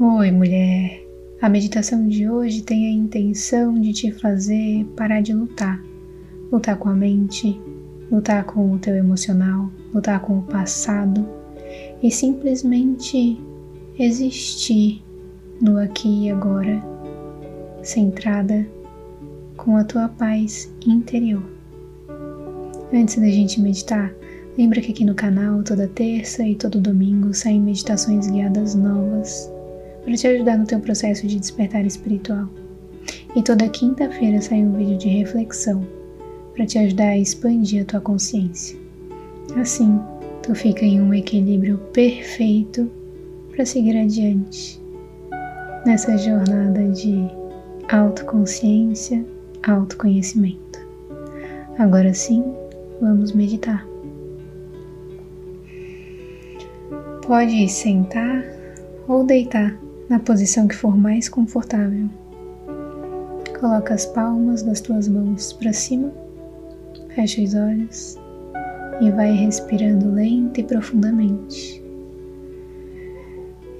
Oi, mulher. A meditação de hoje tem a intenção de te fazer parar de lutar. Lutar com a mente, lutar com o teu emocional, lutar com o passado e simplesmente existir no aqui e agora, centrada com a tua paz interior. Antes da gente meditar, lembra que aqui no canal toda terça e todo domingo saem meditações guiadas novas para te ajudar no teu processo de despertar espiritual. E toda quinta-feira sai um vídeo de reflexão para te ajudar a expandir a tua consciência. Assim, tu fica em um equilíbrio perfeito para seguir adiante nessa jornada de autoconsciência, autoconhecimento. Agora sim, vamos meditar. Pode sentar ou deitar na posição que for mais confortável. Coloca as palmas das tuas mãos para cima, fecha os olhos e vai respirando lenta e profundamente.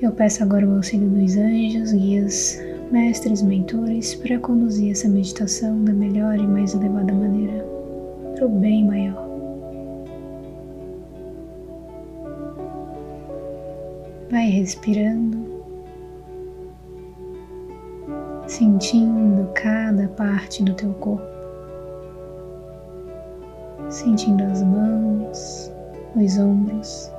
Eu peço agora o auxílio dos anjos, guias, mestres, mentores para conduzir essa meditação da melhor e mais elevada maneira, para o bem maior. Vai respirando sentindo cada parte do teu corpo, sentindo as mãos, os ombros.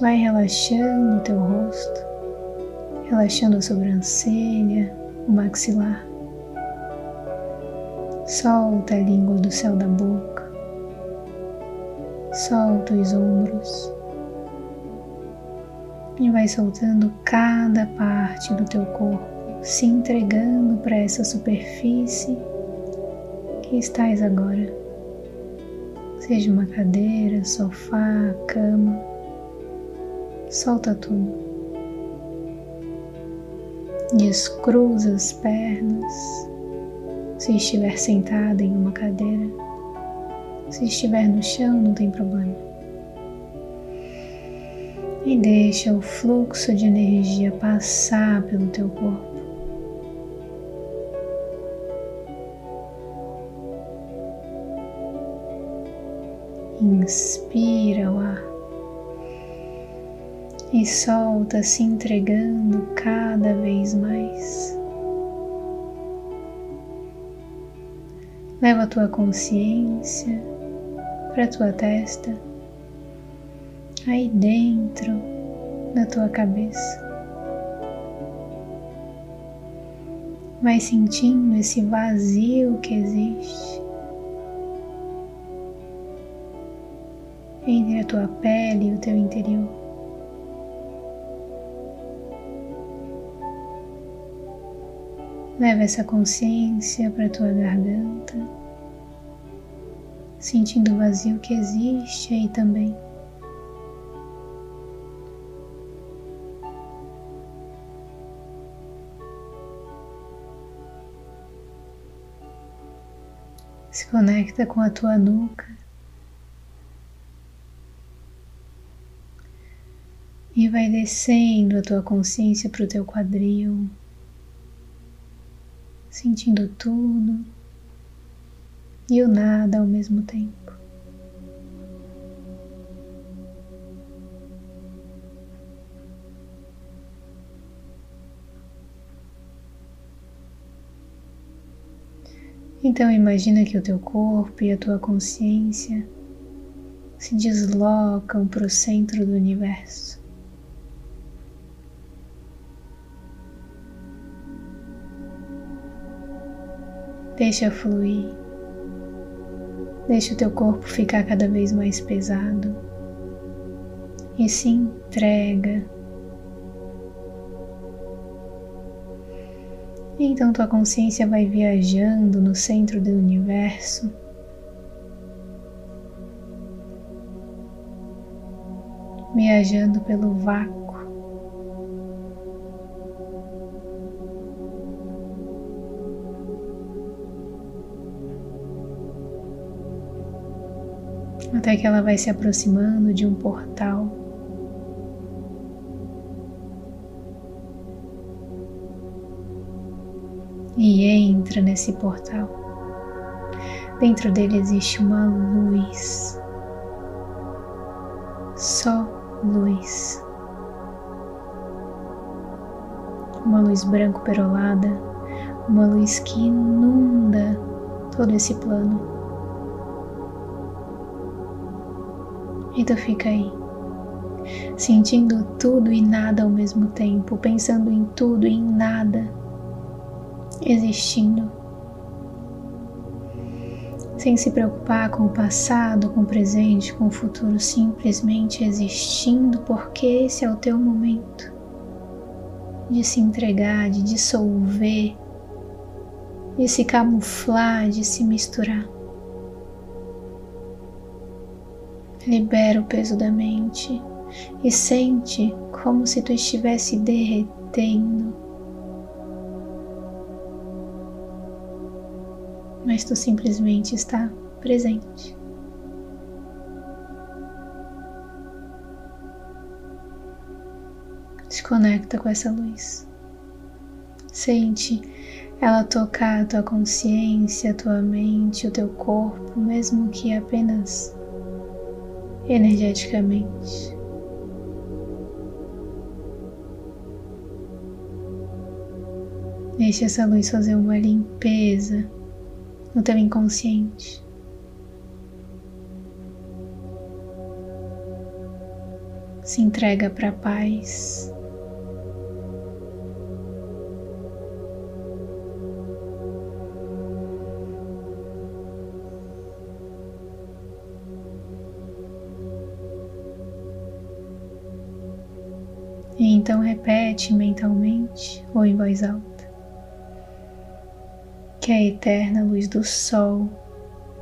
Vai relaxando o teu rosto, relaxando a sobrancelha, o maxilar. Solta a língua do céu da boca, solta os ombros e vai soltando cada parte do teu corpo se entregando para essa superfície que estás agora. Seja uma cadeira, sofá, cama, solta tudo. Descruza as pernas, se estiver sentada em uma cadeira. Se estiver no chão, não tem problema. E deixa o fluxo de energia passar pelo teu corpo. Inspira o ar e solta, se entregando cada vez mais. Leva a tua consciência para a tua testa, aí dentro da tua cabeça. Vai sentindo esse vazio que existe. entre a tua pele e o teu interior. Leva essa consciência para a tua garganta, sentindo o vazio que existe aí também. Se conecta com a tua nuca. e vai descendo a tua consciência para o teu quadril, sentindo tudo e o nada ao mesmo tempo. Então imagina que o teu corpo e a tua consciência se deslocam para o centro do universo. Deixa fluir. Deixa o teu corpo ficar cada vez mais pesado e se entrega. Então tua consciência vai viajando no centro do universo. Viajando pelo vácuo. até que ela vai se aproximando de um portal. Entra nesse portal. Dentro dele existe uma luz, só luz. Uma luz branco perolada, uma luz que inunda todo esse plano. E tu fica aí, sentindo tudo e nada ao mesmo tempo, pensando em tudo e em nada, existindo, sem se preocupar com o passado, com o presente, com o futuro, simplesmente existindo, porque esse é o teu momento de se entregar, de dissolver, de se camuflar, de se misturar. Libera o peso da mente e sente como se tu estivesse derretendo. Mas tu simplesmente está presente. Se conecta com essa luz. Sente ela tocar a tua consciência, a tua mente, o teu corpo, mesmo que apenas energeticamente. Deixe essa luz fazer uma limpeza no teu inconsciente. Se entrega para a paz. E então repete mentalmente ou em voz alta que a eterna luz do Sol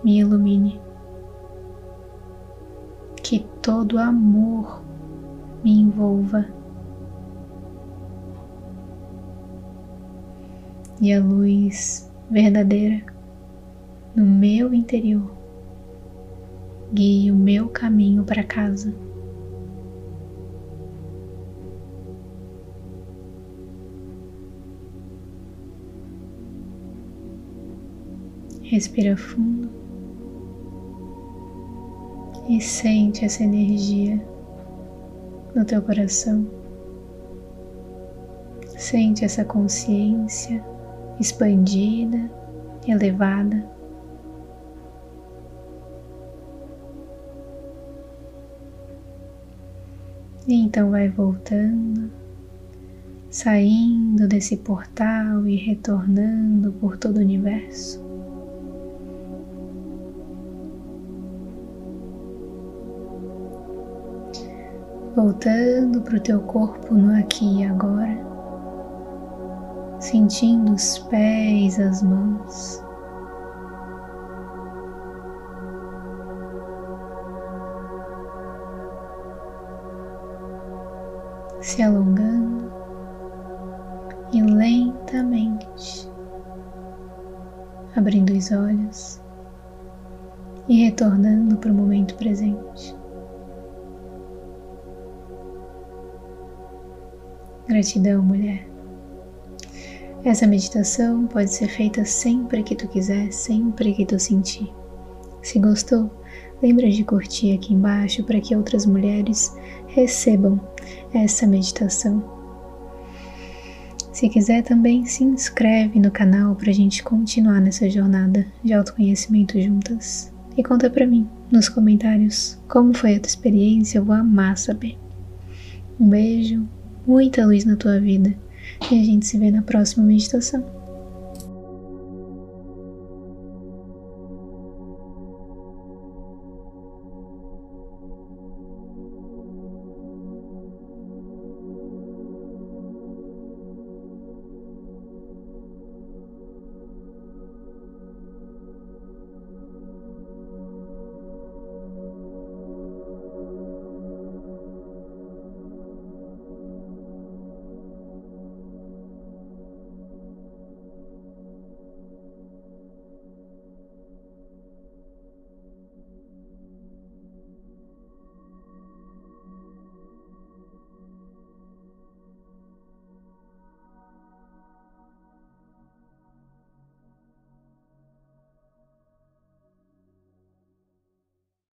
me ilumine, que todo amor me envolva e a luz verdadeira no meu interior guie o meu caminho para casa. Respira fundo e sente essa energia no teu coração. Sente essa consciência expandida, elevada. E então vai voltando, saindo desse portal e retornando por todo o universo. Voltando para o teu corpo no aqui e agora, sentindo os pés, as mãos. Se alongando e lentamente abrindo os olhos e retornando para o momento presente. Gratidão, mulher. Essa meditação pode ser feita sempre que tu quiser, sempre que tu sentir. Se gostou, lembra de curtir aqui embaixo para que outras mulheres recebam essa meditação. Se quiser também se inscreve no canal para a gente continuar nessa jornada de autoconhecimento juntas. E conta para mim nos comentários como foi a tua experiência, eu vou amar saber. Um beijo, muita luz na tua vida e a gente se vê na próxima meditação.